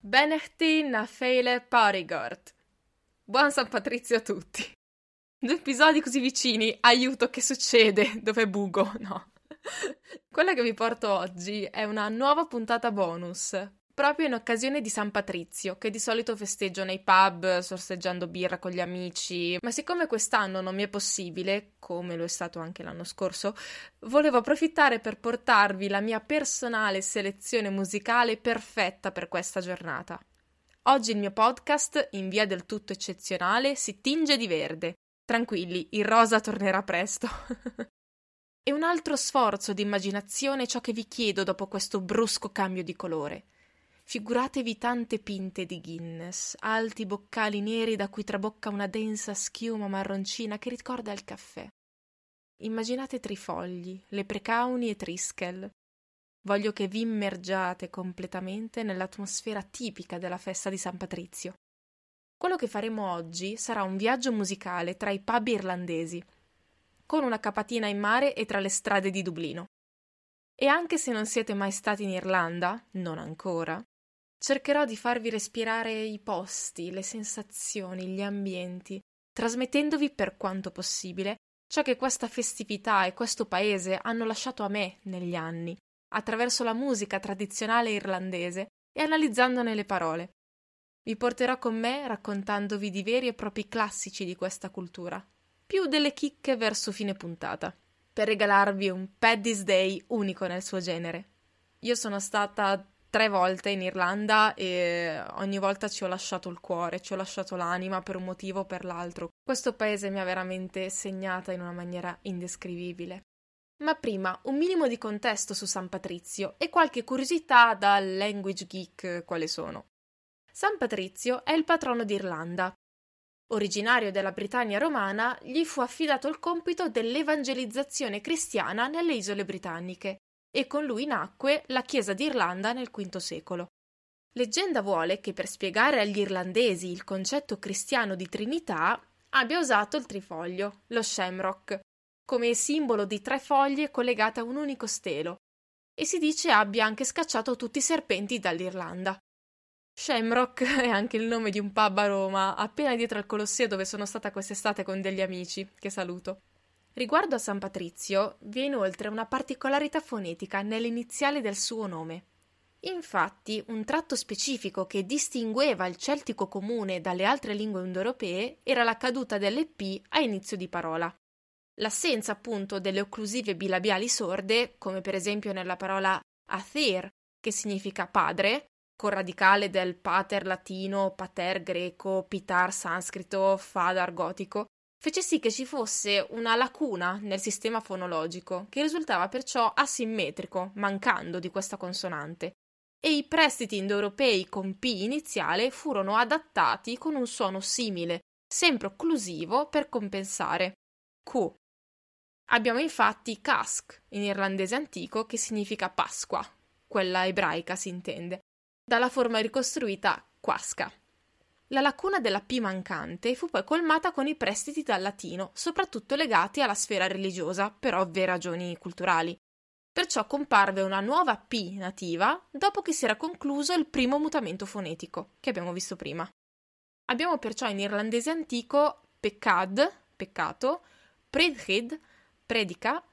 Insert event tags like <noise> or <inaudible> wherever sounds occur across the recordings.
Benechti na feile parigort. Buon San Patrizio a tutti. Due episodi così vicini, aiuto, che succede? Dove bugo? No. <laughs> Quella che vi porto oggi è una nuova puntata bonus, proprio in occasione di San Patrizio, che di solito festeggio nei pub, sorseggiando birra con gli amici, ma siccome quest'anno non mi è possibile, come lo è stato anche l'anno scorso, volevo approfittare per portarvi la mia personale selezione musicale perfetta per questa giornata. Oggi il mio podcast, in via del tutto eccezionale, si tinge di verde. Tranquilli, il rosa tornerà presto. <laughs> e un altro sforzo di immaginazione ciò che vi chiedo dopo questo brusco cambio di colore. Figuratevi tante pinte di Guinness, alti boccali neri da cui trabocca una densa schiuma marroncina che ricorda il caffè. Immaginate trifogli, leprecauni e triskel. Voglio che vi immergiate completamente nell'atmosfera tipica della festa di San Patrizio. Quello che faremo oggi sarà un viaggio musicale tra i pub irlandesi, con una capatina in mare e tra le strade di Dublino. E anche se non siete mai stati in Irlanda, non ancora, Cercherò di farvi respirare i posti, le sensazioni, gli ambienti, trasmettendovi per quanto possibile ciò che questa festività e questo paese hanno lasciato a me negli anni, attraverso la musica tradizionale irlandese e analizzandone le parole. Vi porterò con me raccontandovi di veri e propri classici di questa cultura, più delle chicche verso fine puntata, per regalarvi un Paddy's Day unico nel suo genere. Io sono stata tre volte in Irlanda e ogni volta ci ho lasciato il cuore, ci ho lasciato l'anima per un motivo o per l'altro. Questo paese mi ha veramente segnata in una maniera indescrivibile. Ma prima un minimo di contesto su San Patrizio e qualche curiosità da language geek quale sono. San Patrizio è il patrono d'Irlanda. Originario della Britannia romana, gli fu affidato il compito dell'evangelizzazione cristiana nelle isole britanniche e con lui nacque la Chiesa d'Irlanda nel V secolo. Leggenda vuole che per spiegare agli irlandesi il concetto cristiano di Trinità abbia usato il trifoglio, lo shamrock, come simbolo di tre foglie collegate a un unico stelo, e si dice abbia anche scacciato tutti i serpenti dall'Irlanda. Shamrock <laughs> è anche il nome di un pub a Roma, appena dietro al Colosseo dove sono stata quest'estate con degli amici, che saluto. Riguardo a San Patrizio, vi è inoltre una particolarità fonetica nell'iniziale del suo nome. Infatti, un tratto specifico che distingueva il celtico comune dalle altre lingue indoeuropee era la caduta delle P a inizio di parola. L'assenza appunto delle occlusive bilabiali sorde, come per esempio nella parola ather, che significa padre, con radicale del pater latino, pater greco, pitar sanscrito, fadar gotico, fece sì che ci fosse una lacuna nel sistema fonologico, che risultava perciò asimmetrico, mancando di questa consonante, e i prestiti indoeuropei con P iniziale furono adattati con un suono simile, sempre occlusivo, per compensare. Q. Abbiamo infatti cask in irlandese antico che significa Pasqua, quella ebraica si intende, dalla forma ricostruita quasca. La lacuna della P mancante fu poi colmata con i prestiti dal latino, soprattutto legati alla sfera religiosa, per ovvie ragioni culturali. Perciò comparve una nuova P nativa dopo che si era concluso il primo mutamento fonetico, che abbiamo visto prima. Abbiamo perciò in irlandese antico peccad, peccato, predhid, predica,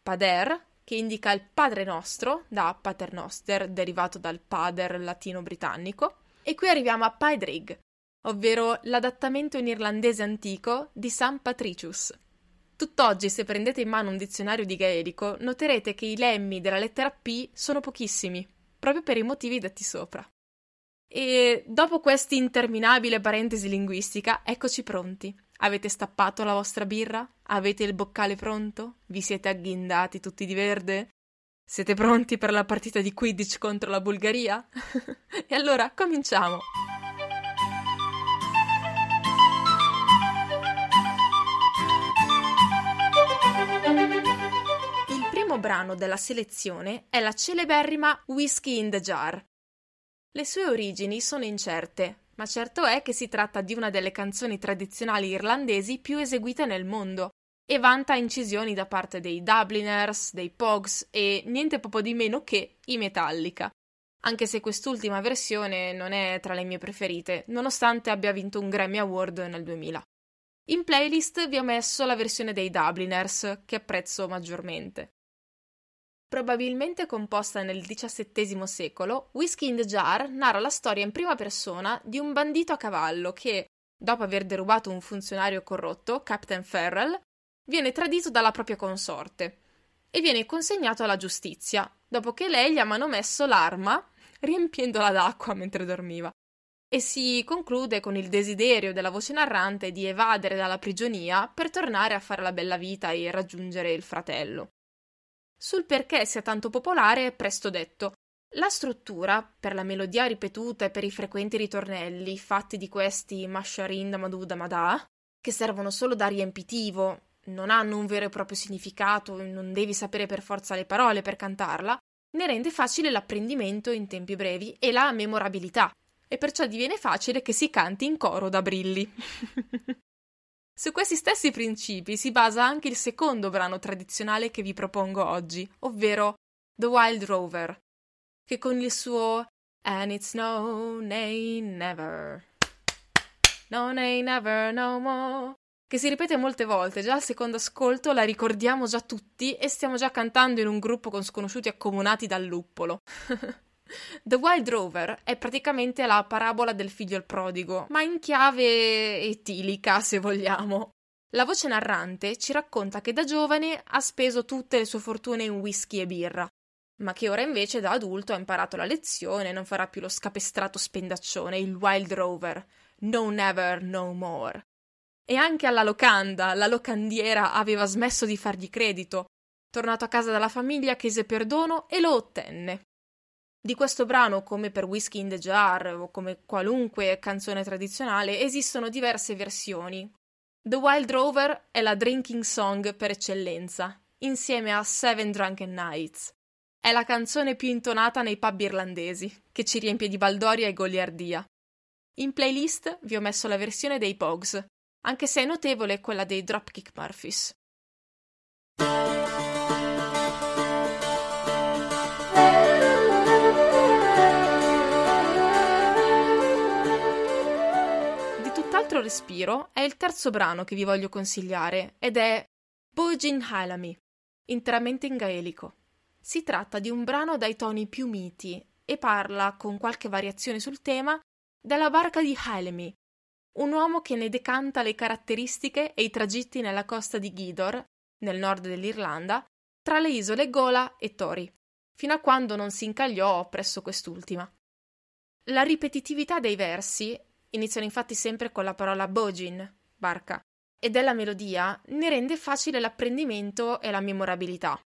pader, che indica il Padre nostro, da paternoster, derivato dal pader latino britannico, e qui arriviamo a paedrig, ovvero l'adattamento in irlandese antico di San Patricius. Tutt'oggi, se prendete in mano un dizionario di gaelico, noterete che i lemmi della lettera P sono pochissimi, proprio per i motivi detti sopra. E dopo questa interminabile parentesi linguistica, eccoci pronti. Avete stappato la vostra birra? Avete il boccale pronto? Vi siete agghindati tutti di verde? Siete pronti per la partita di Quidditch contro la Bulgaria? <laughs> e allora cominciamo! Brano della selezione è la celeberrima Whiskey in the Jar. Le sue origini sono incerte, ma certo è che si tratta di una delle canzoni tradizionali irlandesi più eseguite nel mondo e vanta incisioni da parte dei Dubliners, dei Pogs e niente poco di meno che i Metallica. anche se quest'ultima versione non è tra le mie preferite, nonostante abbia vinto un Grammy Award nel 2000. In playlist vi ho messo la versione dei Dubliners, che apprezzo maggiormente. Probabilmente composta nel XVII secolo, Whiskey in the Jar narra la storia in prima persona di un bandito a cavallo che, dopo aver derubato un funzionario corrotto, Captain Farrell, viene tradito dalla propria consorte e viene consegnato alla giustizia, dopo che lei gli ha manomesso l'arma riempiendola d'acqua mentre dormiva. E si conclude con il desiderio della voce narrante di evadere dalla prigionia per tornare a fare la bella vita e raggiungere il fratello. Sul perché sia tanto popolare è presto detto. La struttura, per la melodia ripetuta e per i frequenti ritornelli fatti di questi Masharin Damadu Damada, che servono solo da riempitivo, non hanno un vero e proprio significato, non devi sapere per forza le parole per cantarla, ne rende facile l'apprendimento in tempi brevi e la memorabilità, e perciò diviene facile che si canti in coro da brilli. <laughs> Su questi stessi principi si basa anche il secondo brano tradizionale che vi propongo oggi, ovvero The Wild Rover, che con il suo And it's no, nay, never, no, nay, never, no more, che si ripete molte volte, già al secondo ascolto la ricordiamo già tutti e stiamo già cantando in un gruppo con sconosciuti accomunati dal luppolo. <laughs> <laughs> The Wild Rover è praticamente la parabola del figlio il prodigo, ma in chiave etilica, se vogliamo. La voce narrante ci racconta che da giovane ha speso tutte le sue fortune in whisky e birra, ma che ora invece da adulto ha imparato la lezione e non farà più lo scapestrato spendaccione, il Wild Rover. No never, no more. E anche alla locanda, la locandiera aveva smesso di fargli credito. Tornato a casa dalla famiglia, chiese perdono e lo ottenne. Di questo brano, come per Whiskey in the Jar o come qualunque canzone tradizionale, esistono diverse versioni. The Wild Rover è la drinking song per eccellenza, insieme a Seven Drunken Nights. È la canzone più intonata nei pub irlandesi, che ci riempie di baldoria e goliardia. In playlist vi ho messo la versione dei Pogs, anche se è notevole quella dei Dropkick Murphys. Tutt'altro respiro è il terzo brano che vi voglio consigliare ed è Bogin Halami, interamente in gaelico. Si tratta di un brano dai toni più miti e parla, con qualche variazione sul tema, della barca di Halemi, un uomo che ne decanta le caratteristiche e i tragitti nella costa di Gidor, nel nord dell'Irlanda, tra le isole Gola e Tori, fino a quando non si incagliò presso quest'ultima. La ripetitività dei versi iniziano infatti sempre con la parola bogin, barca, e della melodia ne rende facile l'apprendimento e la memorabilità.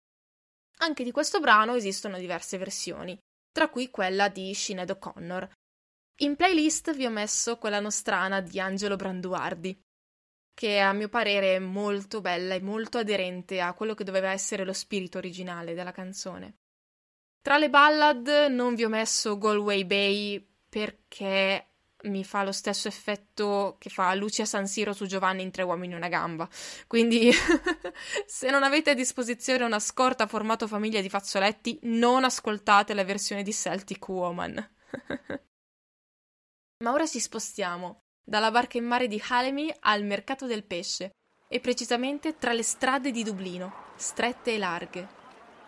Anche di questo brano esistono diverse versioni, tra cui quella di Sinead O'Connor, in playlist vi ho messo quella nostrana di Angelo Branduardi, che a mio parere è molto bella e molto aderente a quello che doveva essere lo spirito originale della canzone. Tra le ballad non vi ho messo Galway Bay perché mi fa lo stesso effetto che fa Lucia San Siro su Giovanni in Tre uomini e una gamba. Quindi, <laughs> se non avete a disposizione una scorta formato famiglia di fazzoletti, non ascoltate la versione di Celtic Woman. <laughs> Ma ora ci spostiamo dalla barca in mare di Halemi al mercato del pesce e precisamente tra le strade di Dublino, strette e larghe.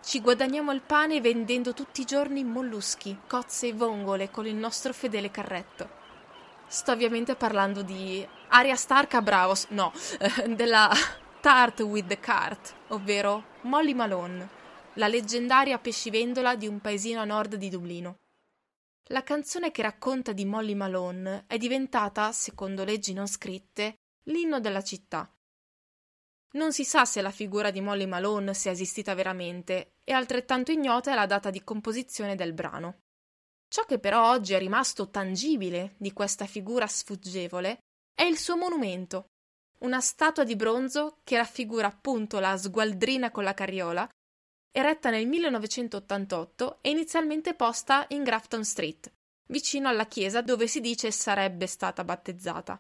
Ci guadagniamo il pane vendendo tutti i giorni molluschi, cozze e vongole con il nostro fedele carretto. Sto ovviamente parlando di Aria Stark a Bravos, no, <laughs> della Tart with the Cart, ovvero Molly Malone, la leggendaria pescivendola di un paesino a nord di Dublino. La canzone che racconta di Molly Malone è diventata, secondo leggi non scritte, l'inno della città. Non si sa se la figura di Molly Malone sia esistita veramente e altrettanto ignota è la data di composizione del brano. Ciò che però oggi è rimasto tangibile di questa figura sfuggevole è il suo monumento, una statua di bronzo che raffigura appunto la sgualdrina con la carriola eretta nel 1988 e inizialmente posta in Grafton Street, vicino alla chiesa dove si dice sarebbe stata battezzata.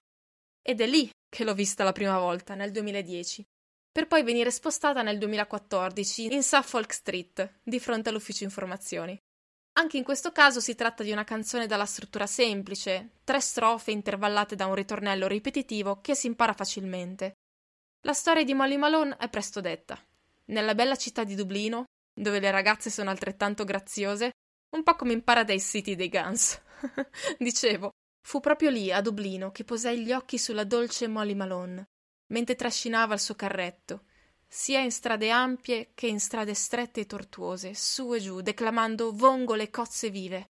Ed è lì che l'ho vista la prima volta, nel 2010, per poi venire spostata nel 2014 in Suffolk Street, di fronte all'ufficio informazioni. Anche in questo caso si tratta di una canzone dalla struttura semplice, tre strofe intervallate da un ritornello ripetitivo che si impara facilmente. La storia di Molly Malone è presto detta. Nella bella città di Dublino, dove le ragazze sono altrettanto graziose, un po' come in Paradise City dei Guns. <laughs> Dicevo, fu proprio lì, a Dublino, che posai gli occhi sulla dolce Molly Malone, mentre trascinava il suo carretto, sia in strade ampie che in strade strette e tortuose, su e giù, declamando vongole cozze vive.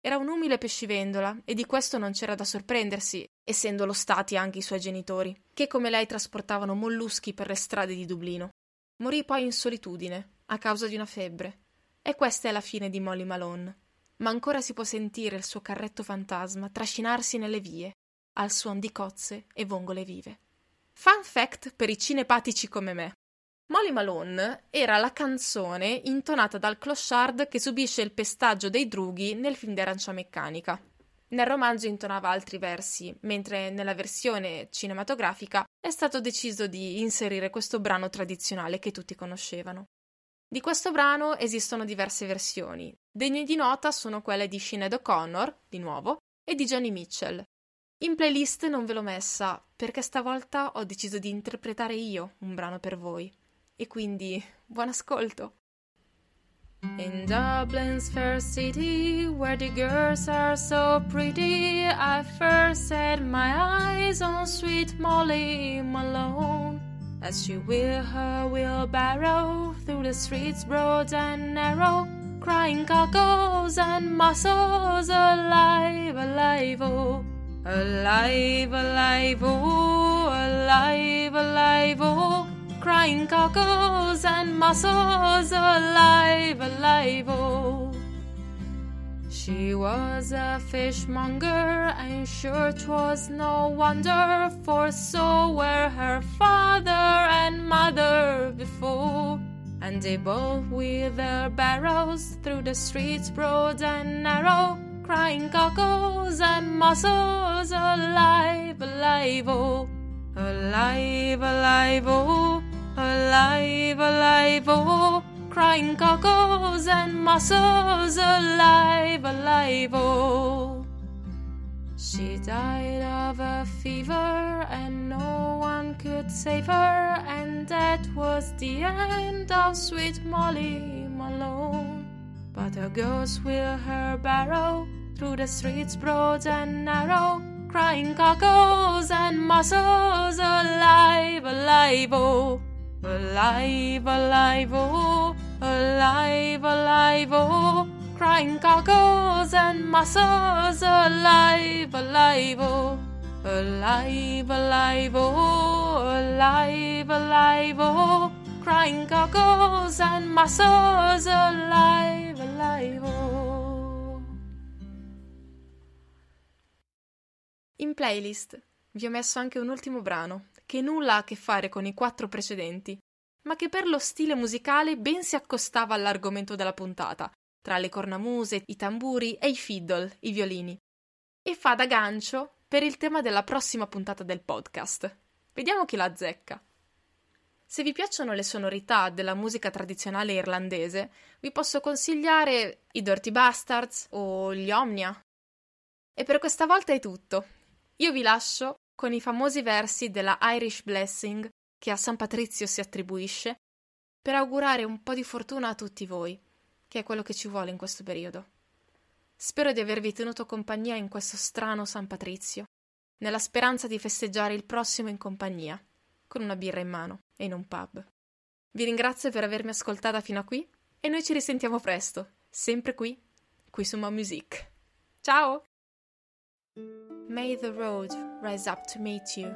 Era un umile pescivendola e di questo non c'era da sorprendersi, essendolo stati anche i suoi genitori, che come lei trasportavano molluschi per le strade di Dublino. Morì poi in solitudine, a causa di una febbre. E questa è la fine di Molly Malone. Ma ancora si può sentire il suo carretto fantasma trascinarsi nelle vie, al suon di cozze e vongole vive. Fun fact per i cinepatici come me. Molly Malone era la canzone intonata dal clochard che subisce il pestaggio dei drughi nel film di Arancia Meccanica. Nel romanzo intonava altri versi, mentre nella versione cinematografica è stato deciso di inserire questo brano tradizionale che tutti conoscevano. Di questo brano esistono diverse versioni. Degne di nota sono quelle di Sinead O'Connor, di nuovo, e di Johnny Mitchell. In playlist non ve l'ho messa perché stavolta ho deciso di interpretare io un brano per voi. E quindi buon ascolto. In Dublin's fair city, where the girls are so pretty, I first set my eyes on sweet Molly Malone. As she wheel her wheelbarrow through the streets broad and narrow, crying cockles and mussels, alive, alive, oh, alive, alive, oh, alive, alive, oh crying cockles and mussels alive, alive, oh. She was a fishmonger, and sure 'twas no wonder, for so were her father and mother before. And they both with their barrows through the streets broad and narrow, crying cockles and mussels alive, alive, oh, alive, alive, oh alive, alive, oh, crying cockles and mussels, alive, alive, oh. She died of a fever and no one could save her, and that was the end of sweet Molly Malone. But her ghost will her barrow through the streets broad and narrow, crying cockles and mussels, alive, alive, oh. Alive, alive, oh, alive, alive, oh, crying cockles and mussels, alive, alive, oh, alive, alive, oh, alive, alive, oh, crying cockles and mussels, alive, alive, oh. In playlist vi ho messo anche un ultimo brano che nulla ha a che fare con i quattro precedenti, ma che per lo stile musicale ben si accostava all'argomento della puntata, tra le cornamuse, i tamburi e i fiddle, i violini, e fa da gancio per il tema della prossima puntata del podcast. Vediamo chi la azzecca. Se vi piacciono le sonorità della musica tradizionale irlandese, vi posso consigliare i Dirty Bastards o gli Omnia. E per questa volta è tutto. Io vi lascio con i famosi versi della Irish Blessing che a San Patrizio si attribuisce, per augurare un po' di fortuna a tutti voi, che è quello che ci vuole in questo periodo. Spero di avervi tenuto compagnia in questo strano San Patrizio, nella speranza di festeggiare il prossimo in compagnia, con una birra in mano e in un pub. Vi ringrazio per avermi ascoltata fino a qui e noi ci risentiamo presto, sempre qui, qui su Ma Music. Ciao! May the road rise up to meet you.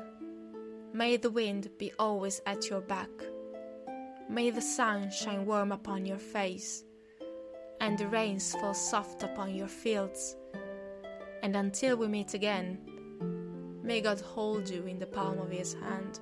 May the wind be always at your back. May the sun shine warm upon your face, and the rains fall soft upon your fields. And until we meet again, may God hold you in the palm of his hand.